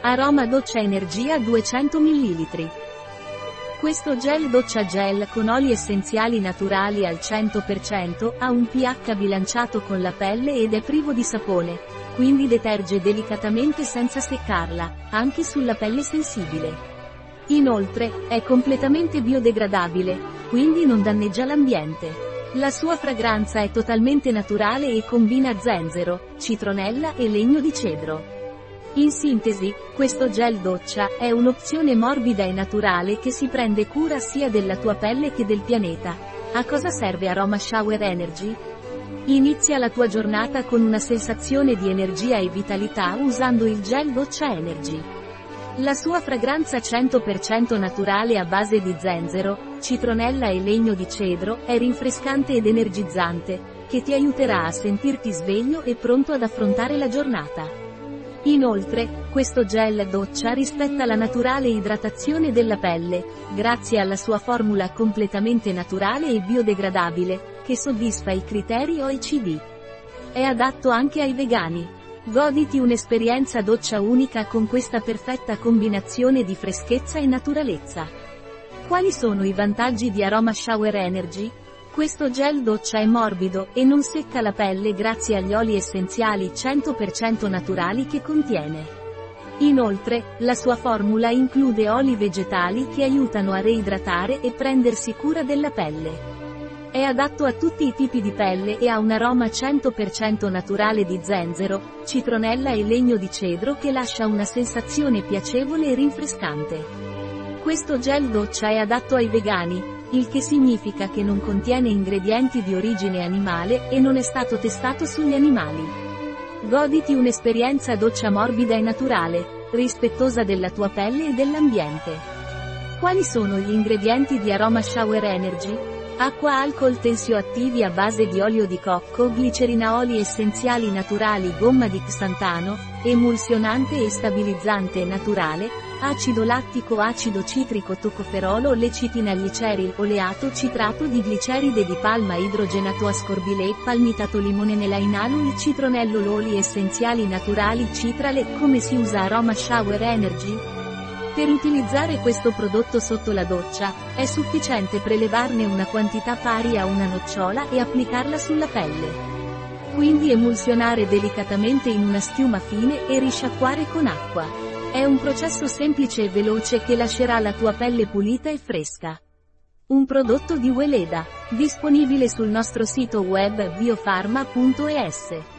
Aroma doccia energia 200 ml. Questo gel doccia gel con oli essenziali naturali al 100% ha un pH bilanciato con la pelle ed è privo di sapone, quindi deterge delicatamente senza seccarla, anche sulla pelle sensibile. Inoltre, è completamente biodegradabile, quindi non danneggia l'ambiente. La sua fragranza è totalmente naturale e combina zenzero, citronella e legno di cedro. In sintesi, questo gel doccia è un'opzione morbida e naturale che si prende cura sia della tua pelle che del pianeta. A cosa serve Aroma Shower Energy? Inizia la tua giornata con una sensazione di energia e vitalità usando il gel doccia Energy. La sua fragranza 100% naturale a base di zenzero, citronella e legno di cedro è rinfrescante ed energizzante, che ti aiuterà a sentirti sveglio e pronto ad affrontare la giornata. Inoltre, questo gel doccia rispetta la naturale idratazione della pelle, grazie alla sua formula completamente naturale e biodegradabile, che soddisfa i criteri OECD. È adatto anche ai vegani. Goditi un'esperienza doccia unica con questa perfetta combinazione di freschezza e naturalezza. Quali sono i vantaggi di Aroma Shower Energy? Questo gel doccia è morbido, e non secca la pelle grazie agli oli essenziali 100% naturali che contiene. Inoltre, la sua formula include oli vegetali che aiutano a reidratare e prendersi cura della pelle. È adatto a tutti i tipi di pelle e ha un aroma 100% naturale di zenzero, citronella e legno di cedro che lascia una sensazione piacevole e rinfrescante. Questo gel doccia è adatto ai vegani, il che significa che non contiene ingredienti di origine animale e non è stato testato sugli animali. Goditi un'esperienza doccia morbida e naturale, rispettosa della tua pelle e dell'ambiente. Quali sono gli ingredienti di Aroma Shower Energy? Acqua alcol tensioattivi a base di olio di cocco, glicerina oli essenziali naturali gomma di xantano, emulsionante e stabilizzante naturale, acido lattico acido citrico toccoferolo lecitina gliceril oleato citrato di gliceride di palma idrogenato ascorbile palmitato limone nelainalul citronello l'oli essenziali naturali citrale come si usa aroma shower energy? Per utilizzare questo prodotto sotto la doccia, è sufficiente prelevarne una quantità pari a una nocciola e applicarla sulla pelle. Quindi emulsionare delicatamente in una schiuma fine e risciacquare con acqua. È un processo semplice e veloce che lascerà la tua pelle pulita e fresca. Un prodotto di Weleda, disponibile sul nostro sito web biofarma.es.